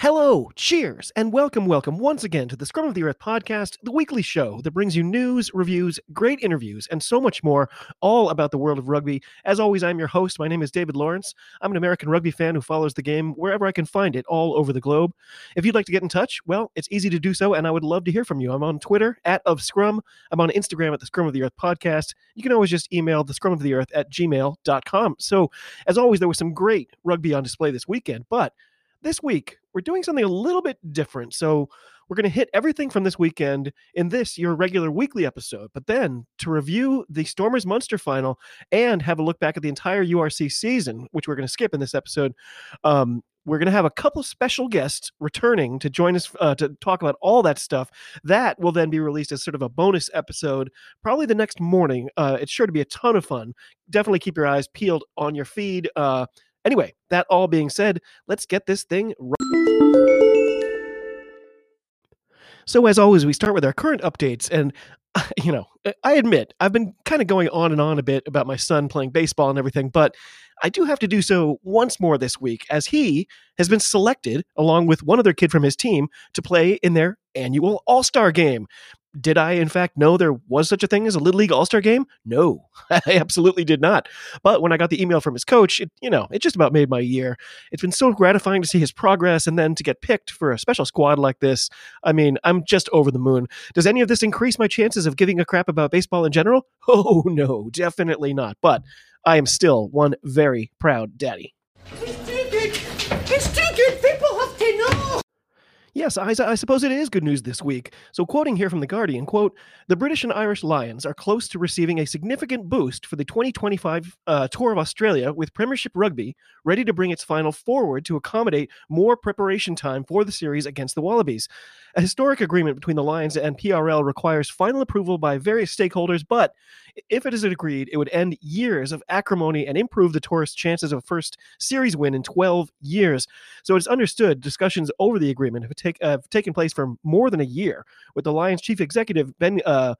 Hello, cheers, and welcome, welcome once again to the Scrum of the Earth podcast, the weekly show that brings you news, reviews, great interviews, and so much more, all about the world of rugby. As always, I'm your host. My name is David Lawrence. I'm an American rugby fan who follows the game wherever I can find it all over the globe. If you'd like to get in touch, well, it's easy to do so, and I would love to hear from you. I'm on Twitter at of Scrum. I'm on Instagram at the Scrum of the Earth podcast. You can always just email the Scrum of the Earth at gmail.com. So, as always, there was some great rugby on display this weekend, but this week, we're doing something a little bit different. So, we're going to hit everything from this weekend in this, your regular weekly episode. But then to review the Stormers Munster final and have a look back at the entire URC season, which we're going to skip in this episode, um, we're going to have a couple special guests returning to join us uh, to talk about all that stuff. That will then be released as sort of a bonus episode, probably the next morning. Uh, it's sure to be a ton of fun. Definitely keep your eyes peeled on your feed. Uh, Anyway, that all being said, let's get this thing. right. So, as always, we start with our current updates. And, you know, I admit I've been kind of going on and on a bit about my son playing baseball and everything, but I do have to do so once more this week as he has been selected, along with one other kid from his team, to play in their annual All Star game did I, in fact, know there was such a thing as a Little League All Star game? No, I absolutely did not. But when I got the email from his coach, it, you know, it just about made my year. It's been so gratifying to see his progress and then to get picked for a special squad like this. I mean, I'm just over the moon. Does any of this increase my chances of giving a crap about baseball in general? Oh, no, definitely not. But I am still one very proud daddy. It's too good. It's too good. People have to know. Yes, I, I, suppose it is good news this week. So, quoting here from The Guardian, quote, the British and Irish Lions are close to receiving a significant boost for the 2025 uh, Tour of Australia with Premiership Rugby ready to bring its final forward to accommodate more preparation time for the series against the Wallabies. A historic agreement between the Lions and PRL requires final approval by various stakeholders, but if it is agreed, it would end years of acrimony and improve the tourist's chances of a first series win in 12 years. So it's understood discussions over the agreement have, take, have taken place for more than a year, with the Lions chief executive Ben uh,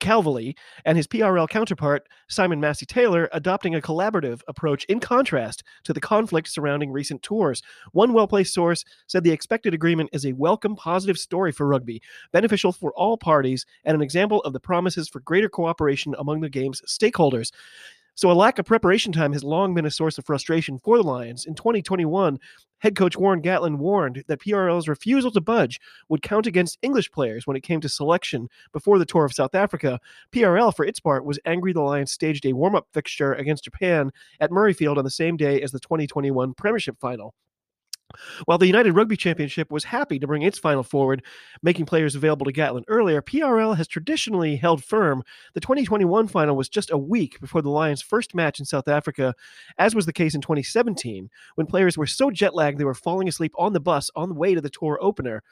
Calveley and his PRL counterpart, Simon Massie Taylor, adopting a collaborative approach in contrast to the conflict surrounding recent tours. One well placed source said the expected agreement is a welcome, positive story for rugby, beneficial for all parties, and an example of the promises for greater cooperation among the game's stakeholders. So, a lack of preparation time has long been a source of frustration for the Lions. In 2021, head coach Warren Gatland warned that PRL's refusal to budge would count against English players when it came to selection before the tour of South Africa. PRL, for its part, was angry the Lions staged a warm up fixture against Japan at Murrayfield on the same day as the 2021 Premiership final. While the United Rugby Championship was happy to bring its final forward, making players available to Gatland earlier, PRL has traditionally held firm. The 2021 final was just a week before the Lions' first match in South Africa, as was the case in 2017, when players were so jet lagged they were falling asleep on the bus on the way to the tour opener.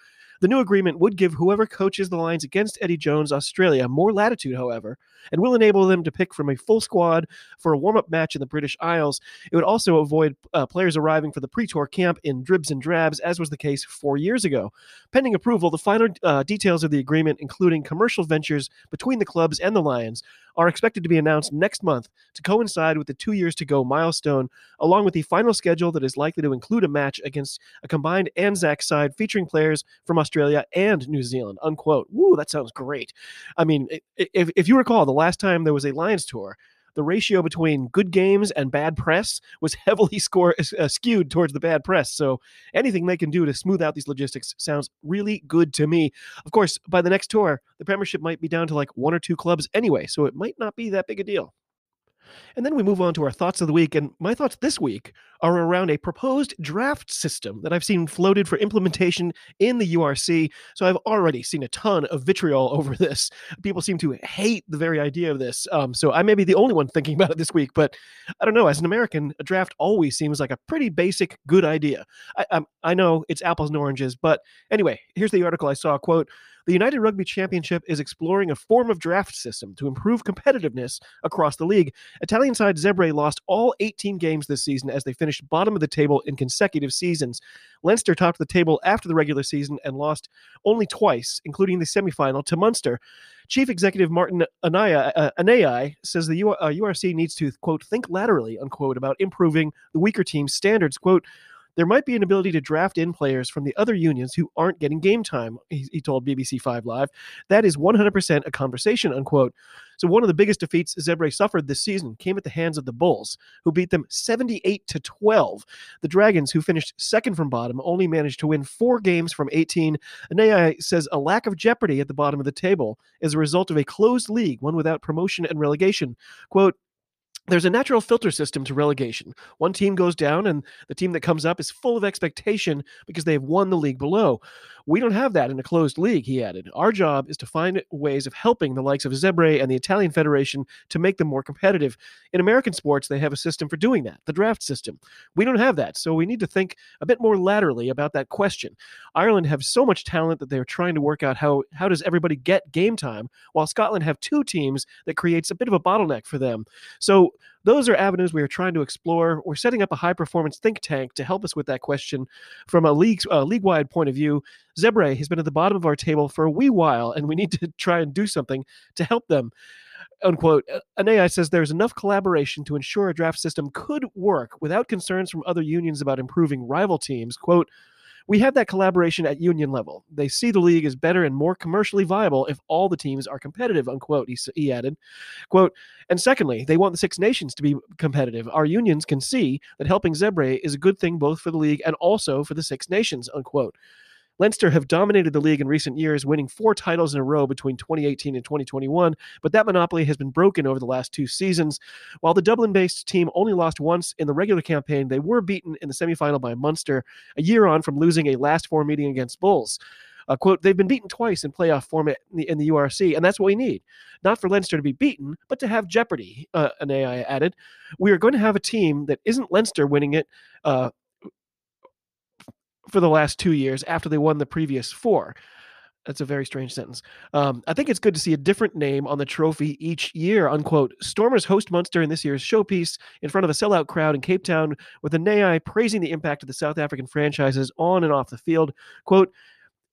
The new agreement would give whoever coaches the Lions against Eddie Jones Australia more latitude, however, and will enable them to pick from a full squad for a warm up match in the British Isles. It would also avoid uh, players arriving for the pre tour camp in dribs and drabs, as was the case four years ago. Pending approval, the final uh, details of the agreement, including commercial ventures between the clubs and the Lions, are expected to be announced next month to coincide with the two years to go milestone, along with the final schedule that is likely to include a match against a combined Anzac side featuring players from Australia and New Zealand. Unquote. Woo, that sounds great. I mean, if, if you recall, the last time there was a Lions tour, the ratio between good games and bad press was heavily score, uh, skewed towards the bad press. So anything they can do to smooth out these logistics sounds really good to me. Of course, by the next tour, the Premiership might be down to like one or two clubs anyway, so it might not be that big a deal. And then we move on to our thoughts of the week. And my thoughts this week are around a proposed draft system that I've seen floated for implementation in the URC. So I've already seen a ton of vitriol over this. People seem to hate the very idea of this. Um, so I may be the only one thinking about it this week, but I don't know. As an American, a draft always seems like a pretty basic, good idea. I, I, I know it's apples and oranges, but anyway, here's the article I saw. Quote, the United Rugby Championship is exploring a form of draft system to improve competitiveness across the league. Italian side Zebre lost all 18 games this season as they finished bottom of the table in consecutive seasons. Leinster topped the table after the regular season and lost only twice, including the semifinal to Munster. Chief Executive Martin Anaya, uh, Anayi says the U- uh, URC needs to, quote, think laterally, unquote, about improving the weaker team's standards. Quote, there might be an ability to draft in players from the other unions who aren't getting game time, he, he told BBC Five Live. That is 100% a conversation, unquote. So one of the biggest defeats Zebre suffered this season came at the hands of the Bulls, who beat them 78 to 12. The Dragons, who finished second from bottom, only managed to win four games from 18. Anayi says a lack of jeopardy at the bottom of the table is a result of a closed league, one without promotion and relegation. Quote, there's a natural filter system to relegation. One team goes down, and the team that comes up is full of expectation because they have won the league below. We don't have that in a closed league, he added. Our job is to find ways of helping the likes of Zebre and the Italian Federation to make them more competitive. In American sports, they have a system for doing that, the draft system. We don't have that, so we need to think a bit more laterally about that question. Ireland have so much talent that they're trying to work out how how does everybody get game time, while Scotland have two teams that creates a bit of a bottleneck for them. So those are avenues we are trying to explore. We're setting up a high performance think tank to help us with that question from a league uh, league wide point of view. Zebre has been at the bottom of our table for a wee while, and we need to try and do something to help them. Unquote. Anayi says there's enough collaboration to ensure a draft system could work without concerns from other unions about improving rival teams. Quote, we have that collaboration at union level. They see the league as better and more commercially viable if all the teams are competitive, unquote, he, he added. Quote, and secondly, they want the Six Nations to be competitive. Our unions can see that helping Zebre is a good thing both for the league and also for the Six Nations, unquote. Leinster have dominated the league in recent years, winning four titles in a row between 2018 and 2021, but that monopoly has been broken over the last two seasons. While the Dublin based team only lost once in the regular campaign, they were beaten in the semifinal by Munster, a year on from losing a last four meeting against Bulls. Uh, quote, they've been beaten twice in playoff format in the, in the, URC, and that's what we need. Not for Leinster to be beaten, but to have jeopardy, uh, Anayi added. We are going to have a team that isn't Leinster winning it uh, for the last two years after they won the previous four. That's a very strange sentence. Um, I think it's good to see a different name on the trophy each year, unquote. Stormers host Munster in this year's showpiece in front of a sellout crowd in Cape Town with Anayi praising the impact of the South African franchises on and off the field. Quote,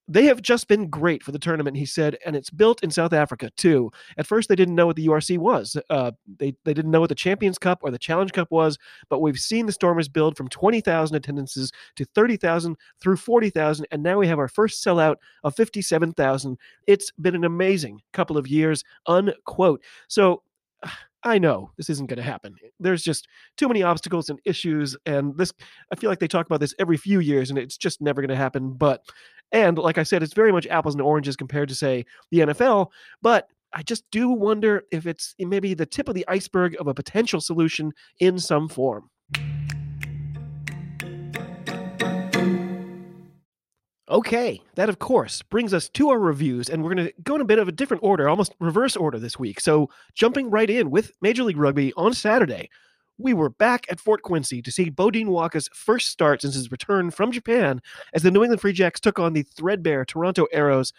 they have just been great for the tournament, he said, and it's built in South Africa too. At first, they didn't know what the URC was. Uh, they they didn't know what the Champions Cup or the Challenge Cup was, but we've seen the Stormers build from 20,000 attendances to 30,000 through 40,000, and now we have our first sellout of 57,000. It's been an amazing couple of years, unquote. So. I know this isn't going to happen. There's just too many obstacles and issues, and this. I feel like they talk about this every few years, and it's just never going to happen. But and like I said, it's very much apples and oranges compared to, say, the NFL. But I just do wonder if it's maybe the tip of the iceberg of a potential solution in some form. Okay, that of course brings us to our reviews, and we're going to go in a bit of a different order, almost reverse order this week. So, jumping right in with Major League Rugby on Saturday, we were back at Fort Quincy to see Beaudein Waaka's first start since his return from Japan as the New England Free Jacks took on the threadbare Toronto Arrows.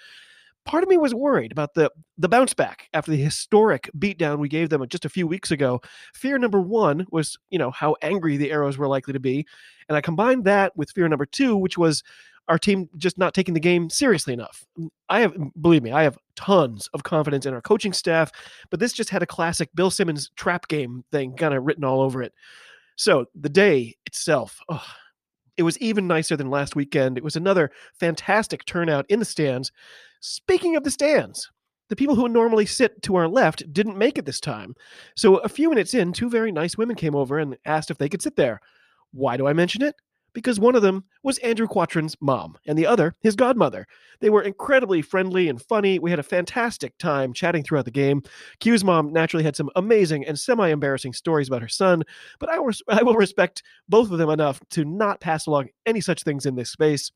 Part of me was worried about the the bounce back after the historic beatdown we gave them just a few weeks ago. Fear number one was, you know, how angry the Arrows were likely to be, and I combined that with fear number two, which was our team just not taking the game seriously enough. Mm, I have, mm, believe me, I have tons of confidence in our coaching staff, but this just had a classic Bill Simmons trap game thing kind of written all over it. So the day itself, oh, it was even nicer than last weekend. It was another fantastic turnout in the stands. Speaking of the stands, the people who normally sit to our left didn't make it this time. So a few minutes in, two very nice women came over and asked if they could sit there. Why do I mention it? Because one of them was Andrew Quattrin's mom and the other his godmother. They were incredibly friendly and funny. We had a fantastic time chatting throughout the game. Q's mom naturally had some amazing and semi embarrassing stories about her son, but I, I will respect both of them enough to not pass along any such things in this space.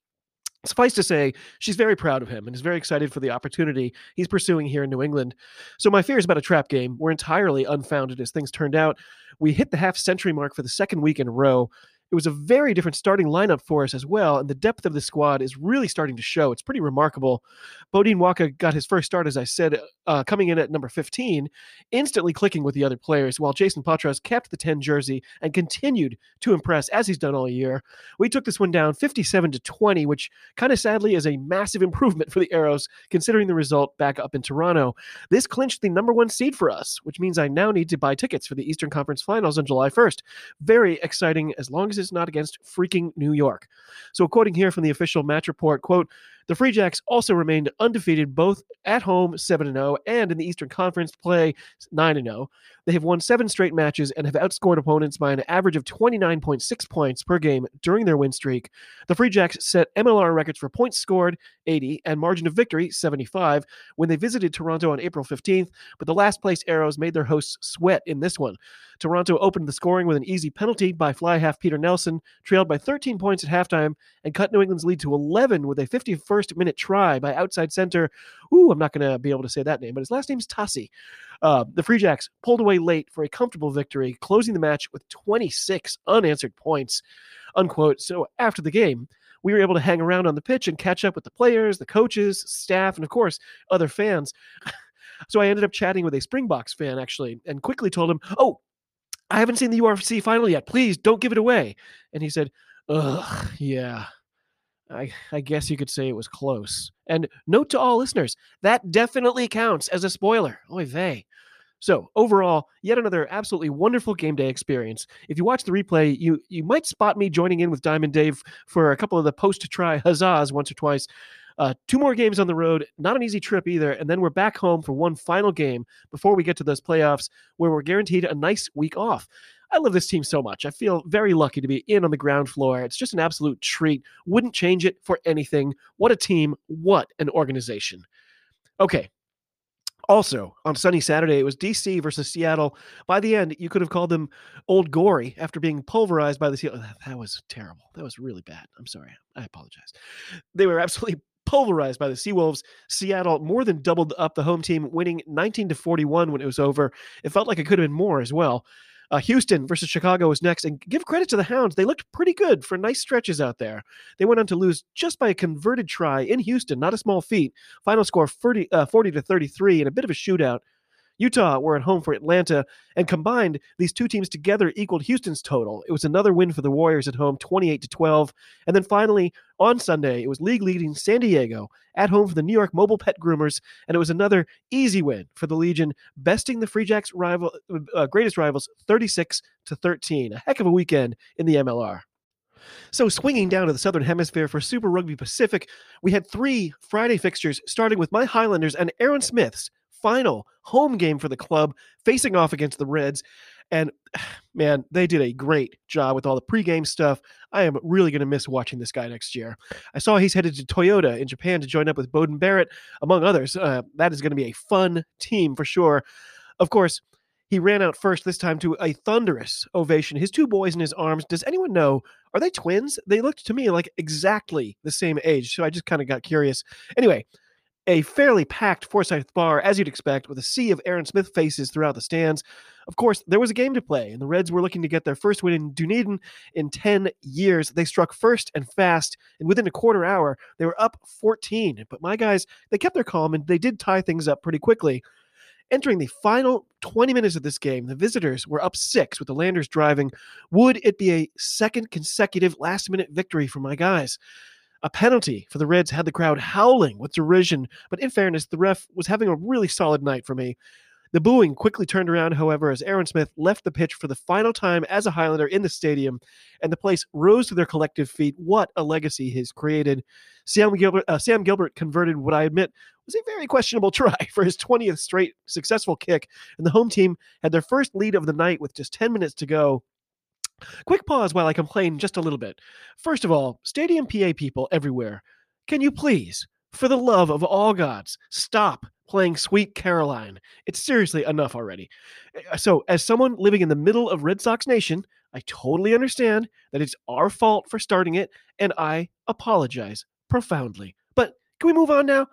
Suffice to say, she's very proud of him and is very excited for the opportunity he's pursuing here in New England. So, my fears about a trap game were entirely unfounded as things turned out. We hit the half century mark for the second week in a row, It was a very different starting lineup for us as well, and the depth of the squad is really starting to show. It's pretty remarkable. Beaudein Waaka got his first start, as I said, uh, coming in at number 15, instantly clicking with the other players, while Jayson Potroz kept the 10 jersey and continued to impress as he's done all year. We took this one down 57 to 20, which kind of sadly is a massive improvement for the Arrows, considering the result back up in Toronto. This clinched the number one seed for us, which means I now need to buy tickets for the Eastern Conference Finals on July 1st. Very exciting, as long as it's not against freaking New York. So, quoting here from the official match report, quote, the Free Jacks also remained undefeated both at home 7 0 and in the Eastern Conference play 9 0. They have won seven straight matches and have outscored opponents by an average of 29.6 points per game during their win streak. The Free Jacks set MLR records for points scored 80 and margin of victory 75 when they visited Toronto on April 15th, but the last place Arrows made their hosts sweat in this one. Toronto opened the scoring with an easy penalty by fly half Peter Nelson, trailed by 13 points at halftime, and cut New England's lead to 11 with a 51st minute try by outside center. Ooh, I'm not going to be able to say that name, but his last name's Tassi. Uh, the Free Jacks pulled away late for a comfortable victory, closing the match with 26 unanswered points. Unquote. So after the game, we were able to hang around on the pitch and catch up with the players, the coaches, staff, and of course, other fans. so I ended up chatting with a Springboks fan actually and quickly told him, Oh, I haven't seen the URC final yet. Please don't give it away. And he said, Ugh, yeah. I, I guess you could say it was close. And note to all listeners, that definitely counts as a spoiler. Oy vey. So overall, yet another absolutely wonderful game day experience. If you watch the replay, you you might spot me joining in with Diamond Dave for a couple of the post-try huzzas once or twice. Uh, two more games on the road, not an easy trip either, and then we're back home for one final game before we get to those playoffs, where we're guaranteed a nice week off. I love this team so much. I feel very lucky to be in on the ground floor. It's just an absolute treat. Wouldn't change it for anything. What a team. What an organization. Okay, also, on sunny Saturday, it was DC versus Seattle. By the end, you could have called them Old Gory after being pulverized by the Seattle. That was terrible. That was really bad. I'm sorry. I apologize. They were absolutely pulverized by the Seawolves. Seattle more than doubled up the home team, winning 19 to 41 when it was over. It felt like it could have been more as well. Uh, Houston versus Chicago was next, and give credit to the Hounds. They looked pretty good for nice stretches out there. They went on to lose just by a converted try in Houston, not a small feat. Final score 40, uh, 40 to 33 in a bit of a shootout. Utah were at home for Atlanta, and combined, these two teams together equaled Houston's total. It was another win for the Warriors at home, 28 to 12. And then finally, on Sunday, it was league leading San Diego at home for the New York Mobile Pet Groomers, and it was another easy win for the Legion, besting the Free Jacks' rival, uh, greatest rivals, 36 to 13. A heck of a weekend in the MLR. So, swinging down to the Southern Hemisphere for Super Rugby Pacific, we had three Friday fixtures, starting with my Highlanders and Aaron Smith's final home game for the club, facing off against the Reds. And man, they did a great job with all the pregame stuff. I am really going to miss watching this guy next year. I saw he's headed to Toyota in Japan to join up with Beauden Barrett, among others. Uh, that is going to be a fun team for sure. Of course, he ran out first this time to a thunderous ovation. His two boys in his arms. Does anyone know? Are they twins? They looked to me like exactly the same age. So I just kind of got curious. Anyway, a fairly packed Forsyth Barr, as you'd expect, with a sea of Aaron Smith faces throughout the stands. Of course, there was a game to play, and the Reds were looking to get their first win in Dunedin in 10 years. They struck first and fast, and within a quarter hour, they were up 14. But my guys, they kept their calm, and they did tie things up pretty quickly. Entering the final 20 minutes of this game, the visitors were up six with the Landers driving. Would it be a second consecutive last minute victory for my guys? A penalty for the Reds had the crowd howling with derision, but in fairness, the ref was having a really solid night for me. The booing quickly turned around, however, as Aaron Smith left the pitch for the final time as a Highlander in the stadium, and the place rose to their collective feet. What a legacy he's created! Sam Gilbert, uh, Sam Gilbert converted what I admit was a very questionable try for his 20th straight successful kick, and the home team had their first lead of the night with just 10 minutes to go. Quick pause while I complain just a little bit. First of all, Stadium PA people everywhere, can you please, for the love of all gods, stop playing Sweet Caroline? It's seriously enough already. Eh, so, as someone living in the middle of Red Sox Nation, I totally understand that it's our fault for starting it, and I apologize profoundly. But can we move on now?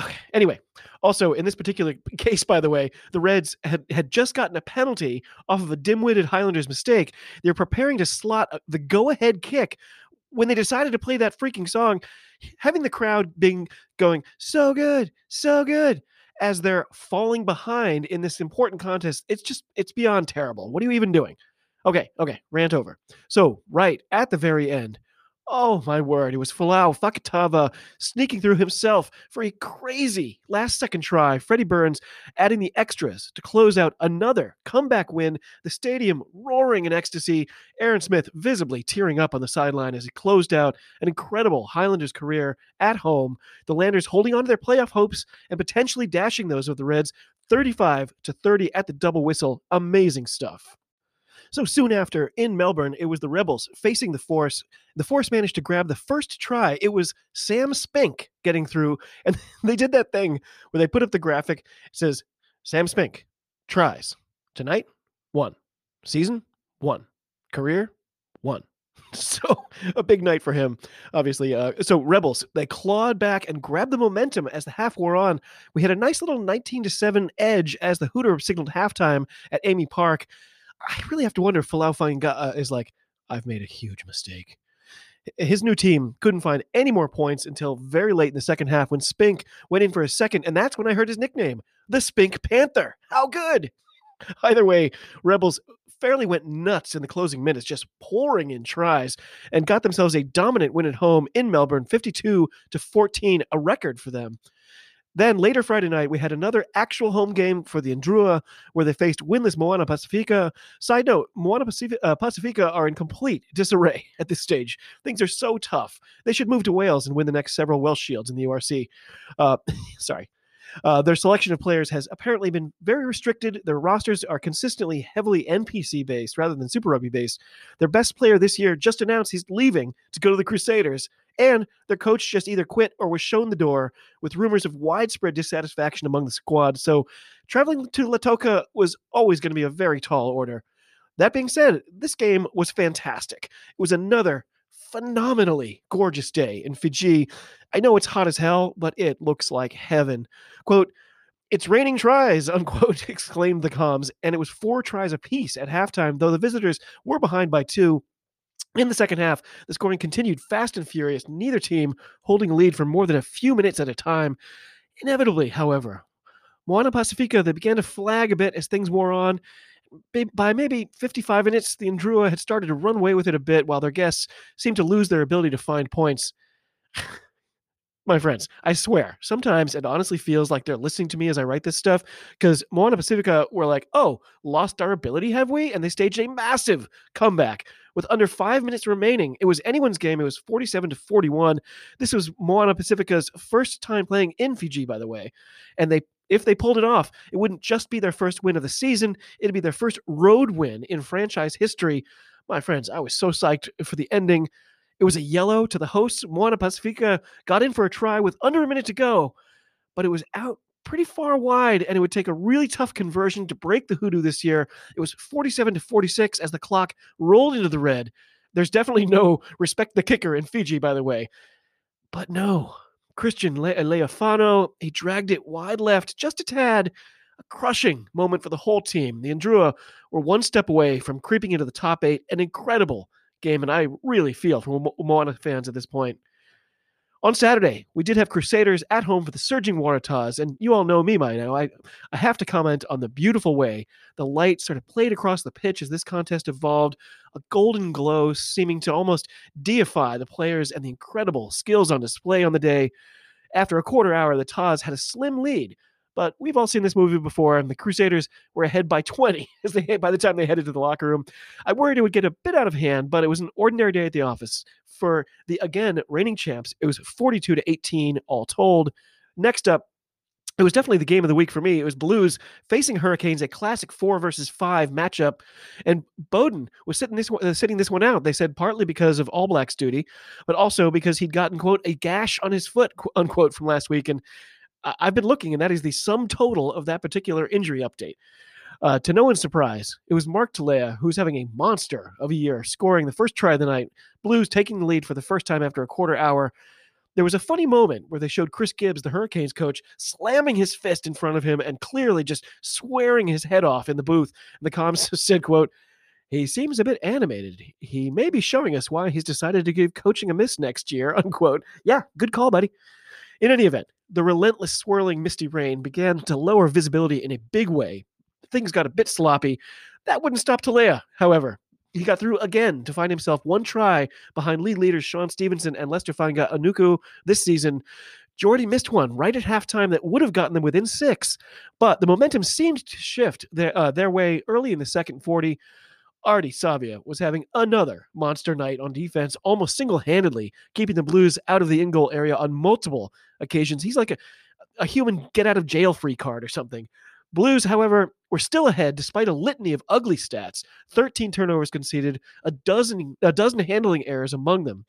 Okay. Anyway, also in this particular case, by the way, the Reds had, had just gotten a penalty off of a dim-witted Highlanders mistake. They're preparing to slot uh, the go-ahead kick when they decided to play that freaking song, having the crowd being going so good, so good as they're falling behind in this important contest. It's just it's beyond terrible. What are you even doing? Okay, okay, rant over. So, right at the very end, Oh my word, it was Folau Fakatava sneaking through himself for a crazy last second try. Freddie Burns adding the extras to close out another comeback win. The stadium roaring in ecstasy. Aaron Smith visibly tearing up on the sideline as he closed out an incredible Highlanders career at home. The Landers holding on to their playoff hopes and potentially dashing those of the Reds 35 to 30 at the double whistle. Amazing stuff. So soon after, in Melbourne, it was the Rebels facing the Force. The Force managed to grab the first try. It was Sam Spink getting through. And they did that thing where they put up the graphic. It says, Sam Spink tries. Tonight, one. Season, one. Career, one. So a big night for him, obviously. Uh, so Rebels they clawed back and grabbed the momentum as the half wore on. We had a nice little 19 to seven edge as the Hooter signaled halftime at AAMI Park. I really have to wonder if Folau Fainga'a uh, is like, I've made a huge mistake. His new team couldn't find any more points until very late in the second half when Spink went in for a second, and that's when I heard his nickname, the Spink Panther. How good! Either way, Rebels fairly went nuts in the closing minutes, just pouring in tries, and got themselves a dominant win at home in Melbourne, 52 to 14, a record for them. Then later Friday night, we had another actual home game for the Ndrua where they faced winless Moana Pacifica. Side note, Moana Pacifica, uh, Pacifica are in complete disarray at this stage. Things are so tough. They should move to Wales and win the next several Welsh Shields in the URC. Uh, sorry. Uh, their selection of players has apparently been very restricted. Their rosters are consistently heavily NPC based rather than Super Rugby based. Their best player this year just announced he's leaving to go to the Crusaders, and their coach just either quit or was shown the door with rumors of widespread dissatisfaction among the squad. So traveling to Lautoka was always going to be a very tall order. That being said, this game was fantastic. It was another phenomenally gorgeous day in Fiji. I know it's hot as hell, but it looks like heaven. Quote, it's raining tries, unquote, exclaimed the comms, and it was four tries apiece at halftime, though the visitors were behind by two. In the second half, the scoring continued fast and furious, neither team holding a lead for more than a few minutes at a time. Inevitably, however, Moana Pacifica, they began to flag a bit as things wore on. By maybe 55 minutes, the Ndrua had started to run away with it a bit, while their guests seemed to lose their ability to find points. My friends, I swear, sometimes it honestly feels like they're listening to me as I write this stuff because Moana Pacifica were like, oh, lost our ability, have we? And they staged a massive comeback with under five minutes remaining. It was anyone's game. It was 47 to 41. This was Moana Pacifica's first time playing in Fiji, by the way. And they if they pulled it off, it wouldn't just be their first win of the season, it'd be their first road win in franchise history. My friends, I was so psyched for the ending. It was a yellow to the hosts. Moana Pacifica got in for a try with under a minute to go, but it was out pretty far wide, and it would take a really tough conversion to break the hoodoo this year. It was 47 to 46 as the clock rolled into the red. There's definitely no respect the kicker in Fiji, by the way. But no, Christian Le- uh, Leali'ifano, he dragged it wide left just a tad. A crushing moment for the whole team. The Ndrua were one step away from creeping into the top eight. An incredible game, and I really feel for Moana fans at this point. On Saturday, we did have Crusaders at home for the surging Waratahs, and you all know me by now. I, I have to comment on the beautiful way the light sort of played across the pitch as this contest evolved, a golden glow seeming to almost deify the players and the incredible skills on display on the day. After a quarter hour, the Tahs had a slim lead, but we've all seen this movie before, and the Crusaders were ahead by 20 as they by the time they headed to the locker room. I worried it would get a bit out of hand, but it was an ordinary day at the office. For the again reigning champs, it was 42 to 18 all told. Next up, it was definitely the game of the week for me. It was Blues facing Hurricanes, a classic four versus five matchup, and Beauden was sitting this uh, sitting this one out. They said partly because of All Blacks duty, but also because he'd gotten quote a gash on his foot unquote from last week, and I've been looking, and that is the sum total of that particular injury update. Uh, to no one's surprise, it was Mark Telea who's having a monster of a year, scoring the first try of the night. Blues taking the lead for the first time after a quarter hour. there was a funny moment where they showed Chris Gibbs, the Hurricanes coach, slamming his fist in front of him and clearly just swearing his head off in the booth. And the comms said, quote, he seems a bit animated. He may be showing us why he's decided to give coaching a miss next year, unquote. Yeah, good call, buddy. In any event, the relentless swirling misty rain began to lower visibility in a big way. Things got a bit sloppy. That wouldn't stop Telea, however. He got through again to find himself one try behind lead leaders Shaun Stevenson and Leicester Fainga'anuku this season. Jordie missed one right at halftime that would have gotten them within six, but the momentum seemed to shift their, uh, their way early in the second 40. Ardie Savea was having another monster night on defense, almost single handedly keeping the Blues out of the in goal area on multiple occasions. He's like a, a human get out of jail free card or something. Blues, however, were still ahead despite a litany of ugly stats 13 turnovers conceded, a dozen, a dozen handling errors among them.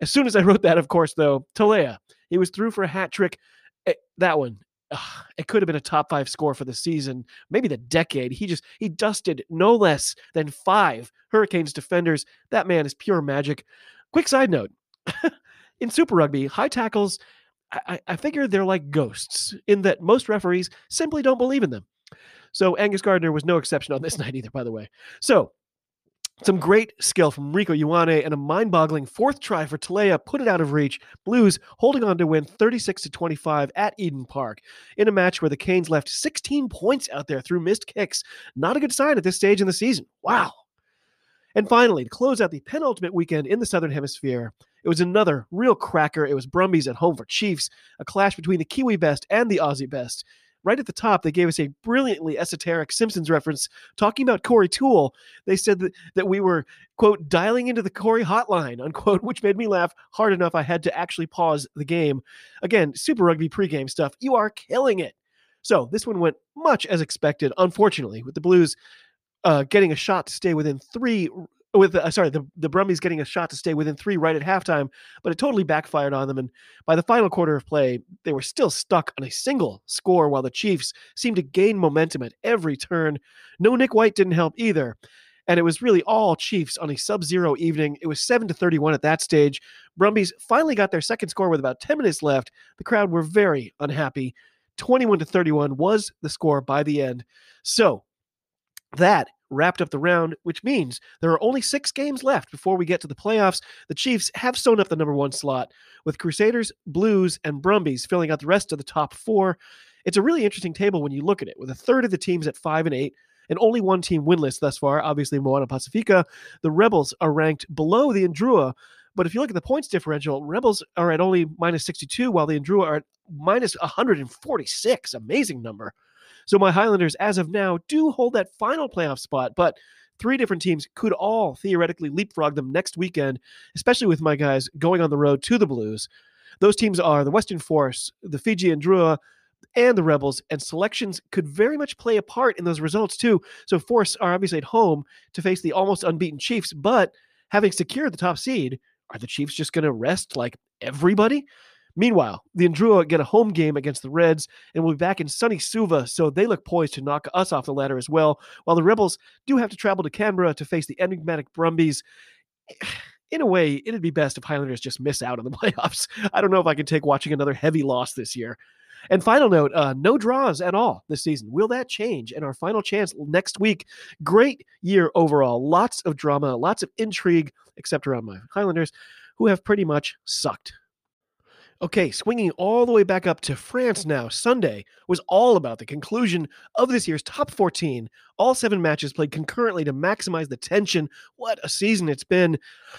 As soon as I wrote that, of course, though, Telea, he was through for a hat trick. Eh, that one, ugh, it could have been a top five score for the season, maybe the decade. He just he dusted no less than five Hurricanes defenders. That man is pure magic. Quick side note: in Super Rugby, high tackles, I, I figure they're like ghosts in that most referees simply don't believe in them. So Angus Gardner was no exception on this night either, by the way. So some great skill from Rieko Ioane and a mind-boggling fourth try for Telea put it out of reach. Blues holding on to win 36 to 25 at Eden Park in a match where the Canes left 16 points out there through missed kicks. Not a good sign at this stage in the season. Wow. And finally, to close out the penultimate weekend in the Southern Hemisphere, it was another real cracker. It was Brumbies at home for Chiefs, a clash between the Kiwi best and the Aussie best right at the top, they gave us a brilliantly esoteric Simpsons reference talking about Corey Toole. They said that, that we were, quote, dialing into the Corey hotline, unquote, which made me laugh hard enough I had to actually pause the game. Again, Super Rugby pregame stuff. You are killing it. So this one went much as expected, unfortunately, with the Blues uh, getting a shot to stay within three with uh, sorry the the Brumbies getting a shot to stay within three right at halftime, but it totally backfired on them. And by the final quarter of play, they were still stuck on a single score, while the Chiefs seemed to gain momentum at every turn. No Nick White didn't help either. And it was really all Chiefs on a sub-zero evening. It was seven to thirty-one at that stage. Brumbies finally got their second score with about ten minutes left. The crowd were very unhappy. Twenty-one to thirty-one was the score by the end. So that wrapped up the round, which means there are only six games left before we get to the playoffs. The Chiefs have sewn up the number one slot, with Crusaders, Blues, and Brumbies filling out the rest of the top four. It's a really interesting table when you look at it, with a third of the teams at five and eight, and only one team winless thus far, obviously Moana Pacifica. The Rebels are ranked below the Ndrua, but if you look at the points differential, Rebels are at only minus 62, while the Ndrua are at minus 146. Amazing number. So my Highlanders, as of now, do hold that final playoff spot, but three different teams could all theoretically leapfrog them next weekend, especially with my guys going on the road to the Blues. Those teams are the Western Force, the Fiji Drua, and the Rebels, and selections could very much play a part in those results too. So Force are obviously at home to face the almost unbeaten Chiefs, but having secured the top seed, are the Chiefs just going to rest like everybody? Meanwhile, the Ndrua get a home game against the Reds and will be back in sunny Suva, so they look poised to knock us off the ladder as well. While the Rebels do have to travel to Canberra to face the enigmatic Brumbies. In a way, it'd be best if Highlanders just miss out on the playoffs. I don't know if I can take watching another heavy loss this year. And final note, uh, no draws at all this season. Will that change? And our final chance next week. Great year overall. Lots of drama, lots of intrigue, except around my Highlanders, who have pretty much sucked Okay, swinging all the way back up to France now, Sunday was all about the conclusion of this year's top 14. All seven matches played concurrently to maximize the tension. What a season it's been.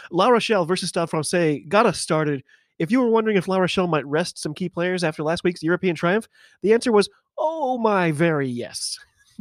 La Rochelle versus Stade Francais got us started. If you were wondering if La Rochelle might rest some key players after last week's European triumph, the answer was, oh my very yes.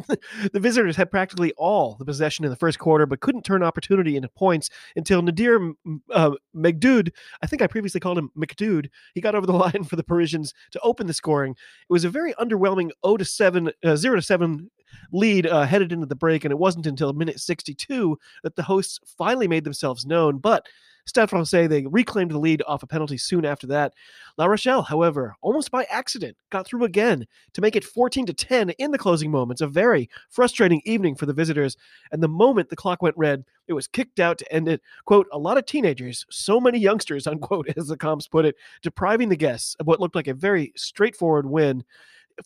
the visitors had practically all the possession in the first quarter, but couldn't turn opportunity into points until Nadir uh, Megdoud, I think I previously called him McDude, he got over the line for the Parisians to open the scoring. It was a very underwhelming 0 to 7, uh, 0 to 7 lead uh, headed into the break, and it wasn't until minute 62 that the hosts finally made themselves known. But Stade Francais, they reclaimed the lead off a penalty soon after that. La Rochelle, however, almost by accident, got through again to make it 14 to 10 in the closing moments. A very frustrating evening for the visitors. And the moment the clock went red, it was kicked out to end it. Quote, a lot of teenagers, so many youngsters, unquote, as the comps put it, depriving the guests of what looked like a very straightforward win.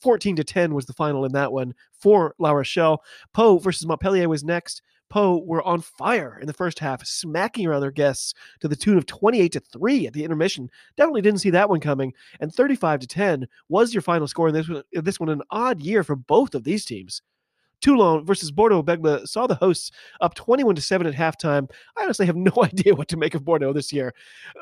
14 to 10 was the final in that one for La Rochelle. Pau versus Montpellier was next. Pau were on fire in the first half, smacking around their guests to the tune of 28 to 3 at the intermission. Definitely didn't see that one coming. And 35 to 10 was your final score. And this one, this one an odd year for both of these teams. Toulon versus Bordeaux Bègles saw the hosts up 21 to 7 at halftime. I honestly have no idea what to make of Bordeaux this year,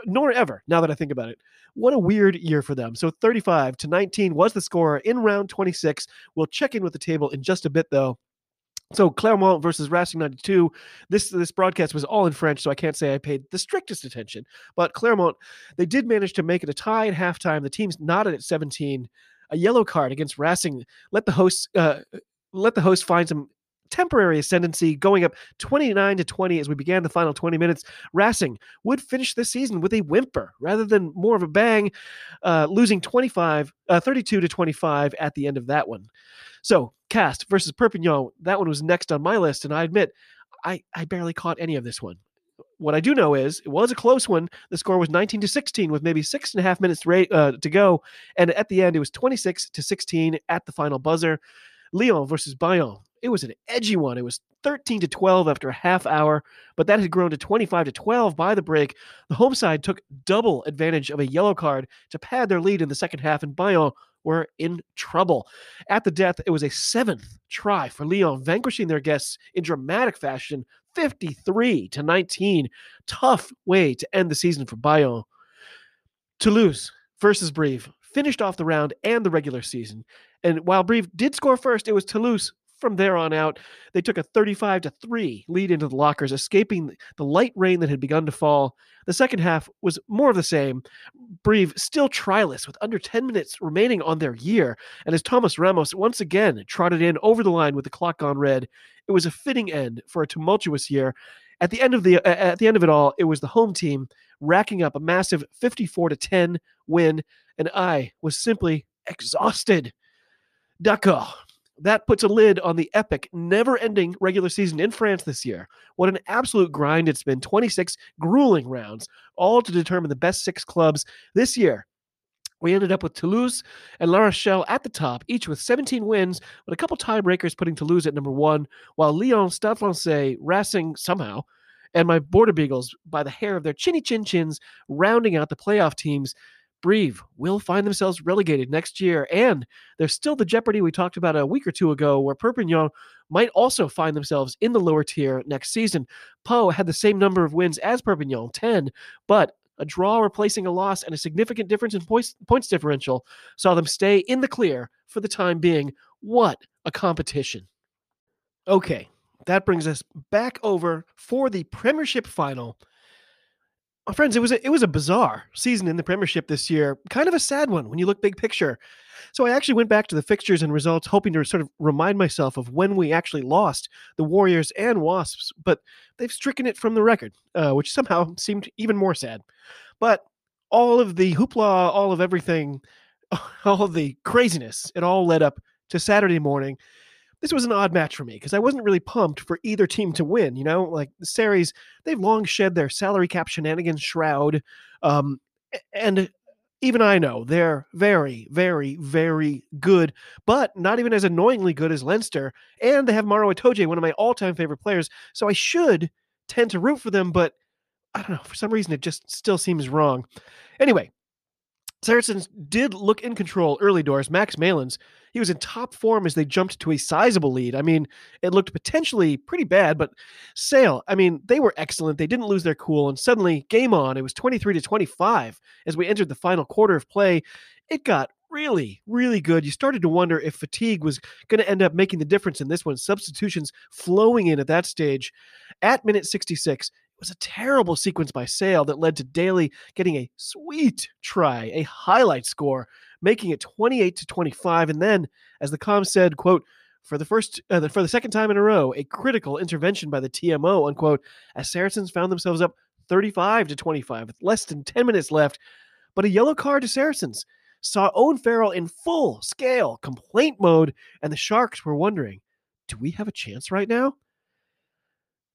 nor ever, now that I think about it. What a weird year for them. So 35 to 19 was the score in round 26. We'll check in with the table in just a bit, though. So Clermont versus Racing 92. This this broadcast was all in French, so I can't say I paid the strictest attention. But Clermont, they did manage to make it a tie at halftime. The team's knotted at 17. A yellow card against Racing let the hosts uh, let the host find some temporary ascendancy, going up 29 to 20 as we began the final 20 minutes. Racing would finish the season with a whimper rather than more of a bang, uh, losing 25, uh, 32 to 25 at the end of that one. So, Castres versus Perpignan, that one was next on my list, and I admit I, I barely caught any of this one. What I do know is it was a close one. The score was 19 to 16 with maybe six and a half minutes uh, to go, and at the end it was 26 to 16 at the final buzzer. Lyon versus Bayonne. It was an edgy one. It was 13 to 12 after a half hour, but that had grown to 25 to 12 by the break. The home side took double advantage of a yellow card to pad their lead in the second half, and Bayonne were in trouble. At the death, it was a seventh try for Lyon, vanquishing their guests in dramatic fashion, 53 to 19. Tough way to end the season for Bayonne. Toulouse versus Brive finished off the round and the regular season. And while Brive did score first, it was Toulouse from there on out, they took a 35 to 3 lead into the lockers, escaping the light rain that had begun to fall. The second half was more of the same. Brive still tryless with under 10 minutes remaining on their year. And as Thomas Ramos once again trotted in over the line with the clock gone red, it was a fitting end for a tumultuous year. At the end of the uh, uh, at the end of it all, it was the home team racking up a massive 54 to 10 win, and I was simply exhausted. D'accord. That puts a lid on the epic, never ending regular season in France this year. What an absolute grind it's been 26 grueling rounds, all to determine the best six clubs this year. We ended up with Toulouse and La Rochelle at the top, each with 17 wins, but a couple tiebreakers putting Toulouse at number one, while Lyon, Stade Francais, Racing somehow, and my Border Beagles by the hair of their chinny chin chins, rounding out the playoff teams Brive will find themselves relegated next year. And there's still the jeopardy we talked about a week or two ago where Perpignan might also find themselves in the lower tier next season. Pau had the same number of wins as Perpignan, 10, but a draw replacing a loss and a significant difference in points, points differential saw them stay in the clear for the time being. What a competition. Okay, that brings us back over for the Premiership final my friends, it was a, it was a bizarre season in the Premiership this year. Kind of a sad one when you look big picture. So I actually went back to the fixtures and results, hoping to sort of remind myself of when we actually lost the Warriors and Wasps, but they've stricken it from the record, uh, which somehow seemed even more sad. But all of the hoopla, all of everything, all of the craziness, it all led up to Saturday morning this was an odd match for me because I wasn't really pumped for either team to win. You know, like the Sarries, they've long shed their salary cap shenanigans shroud. Um, and even I know they're very, very, very good, but not even as annoyingly good as Leinster. And they have Maro Itoje, one of my all time favorite players. So I should tend to root for them, but I don't know. For some reason, it just still seems wrong. Anyway, Saracens did look in control early doors. Max Malins, he was in top form as they jumped to a sizable lead. I mean, it looked potentially pretty bad, but Sale, I mean, they were excellent. They didn't lose their cool, and suddenly, game on. It was 23 to 25 as we entered the final quarter of play. It got really, really good. You started to wonder if fatigue was going to end up making the difference in this one. Substitutions flowing in at that stage. At minute 66, was a terrible sequence by Sale that led to Daly getting a sweet try, a highlight score, making it 28 to 25. And then, as the com said, quote, for the first uh, for the second time in a row, a critical intervention by the TMO, unquote, as Saracens found themselves up 35 to 25 with less than 10 minutes left. But a yellow card to Saracens saw Owen Farrell in full scale complaint mode, and the Sharks were wondering, do we have a chance right now?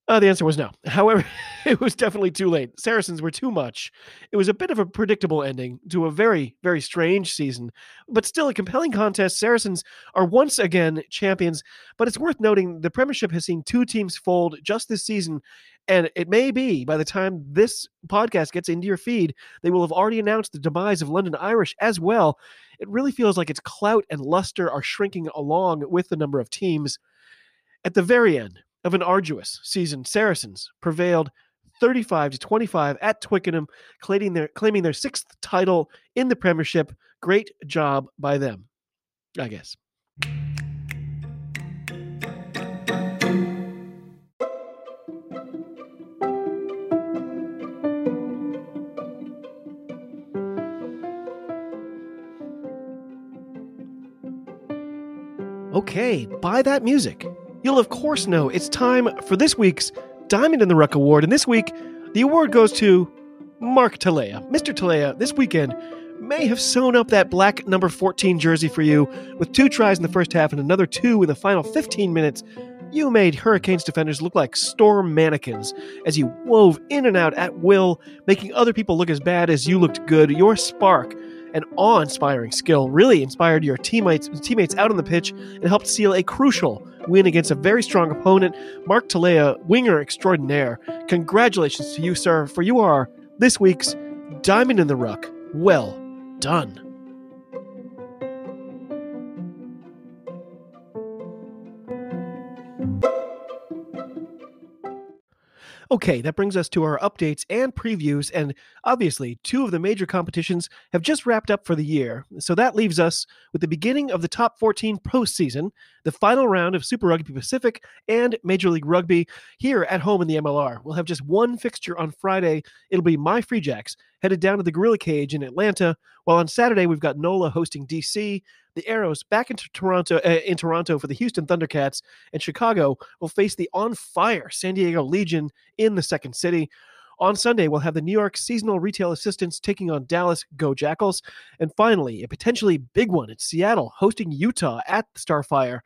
Uh, the answer was no. However, it was definitely too late. Saracens were too much. It was a bit of a predictable ending to a very, very strange season, but still a compelling contest. Saracens are once again champions, but it's worth noting the Premiership has seen two teams fold just this season, and it may be by the time this podcast gets into your feed, they will have already announced the demise of London Irish as well. It really feels like its clout and luster are shrinking along with the number of teams. At the very end, of an arduous season, Saracens prevailed 35 to 25 at Twickenham, claiming their, claiming their sixth title in the Premiership. Great job by them, I guess. Okay, buy that music you'll of course know it's time for this week's Diamond in the Ruck Award. And this week, the award goes to Mark Telea. Mr. Telea, this weekend, may have sewn up that black number 14 jersey for you with two tries in the first half and another two in the final 15 minutes. You made Hurricanes defenders look like storm mannequins as you wove in and out at will, making other people look as bad as you looked good. Your spark and awe-inspiring skill really inspired your teammates teammates out on the pitch and helped seal a crucial win against a very strong opponent, Mark Telea, winger extraordinaire. Congratulations to you, sir, for you are this week's Diamond in the Ruck. Well done. Okay, that brings us to our updates and previews. And obviously, two of the major competitions have just wrapped up for the year. So that leaves us with the beginning of the top 14 postseason, the final round of Super Rugby Pacific, and Major League Rugby here at home in the MLR. We'll have just one fixture on Friday. It'll be my Free Jacks headed down to the Gorilla Cage in Atlanta, while on Saturday we've got NOLA hosting DC, the Arrows back into Toronto uh, in Toronto for the Houston Thundercats, and Chicago will face the on fire San Diego Legion in the second city. On Sunday, we'll have the New York seasonal retail assistants taking on Dallas Go Jackals. And finally, a potentially big one in Seattle hosting Utah at the Starfire.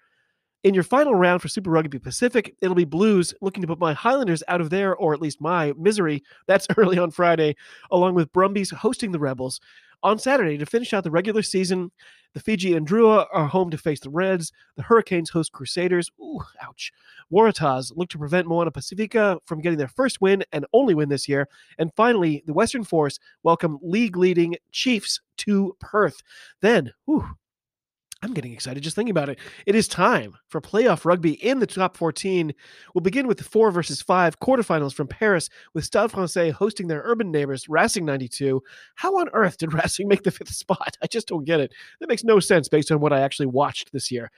In your final round for Super Rugby Pacific, it'll be Blues looking to put my Highlanders out of there, or at least my misery. That's early on Friday, along with Brumbies hosting the Rebels. On Saturday, to finish out the regular season, the Fijian Drua are home to face the Reds. The Hurricanes host Crusaders. Ooh, ouch. Waratahs look to prevent Moana Pacifica from getting their first win and only win this year. And finally, the Western Force welcome league leading Chiefs to Perth. Then, whew, I'm getting excited just thinking about it. It is time for playoff rugby in the top 14. We'll begin with the four versus five quarterfinals from Paris with Stade Francais hosting their urban neighbors, Racing 92. How on earth did Racing make the fifth spot? I just don't get it. That makes no sense based on what I actually watched this year.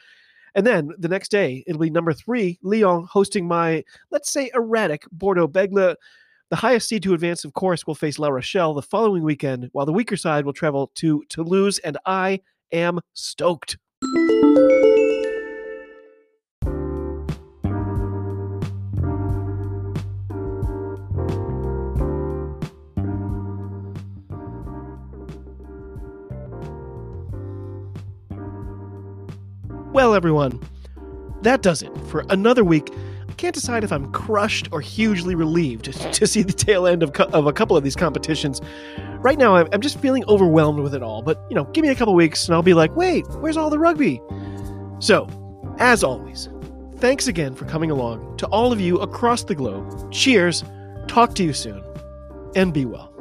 And then the next day, it'll be number three, Lyon hosting my, let's say, erratic Bordeaux Bègles. The highest seed to advance, of course, will face La Rochelle the following weekend, while the weaker side will travel to Toulouse and I am stoked. Well, everyone, that does it for another week. Can't decide if I'm crushed or hugely relieved to see the tail end of, of a couple of these competitions right now I'm, just feeling overwhelmed with it all. But, you know, give me a couple weeks and I'll be like, wait, where's all the rugby? So, as always, thanks again for coming along to all of you across the globe. Cheers, talk to you soon, and be well.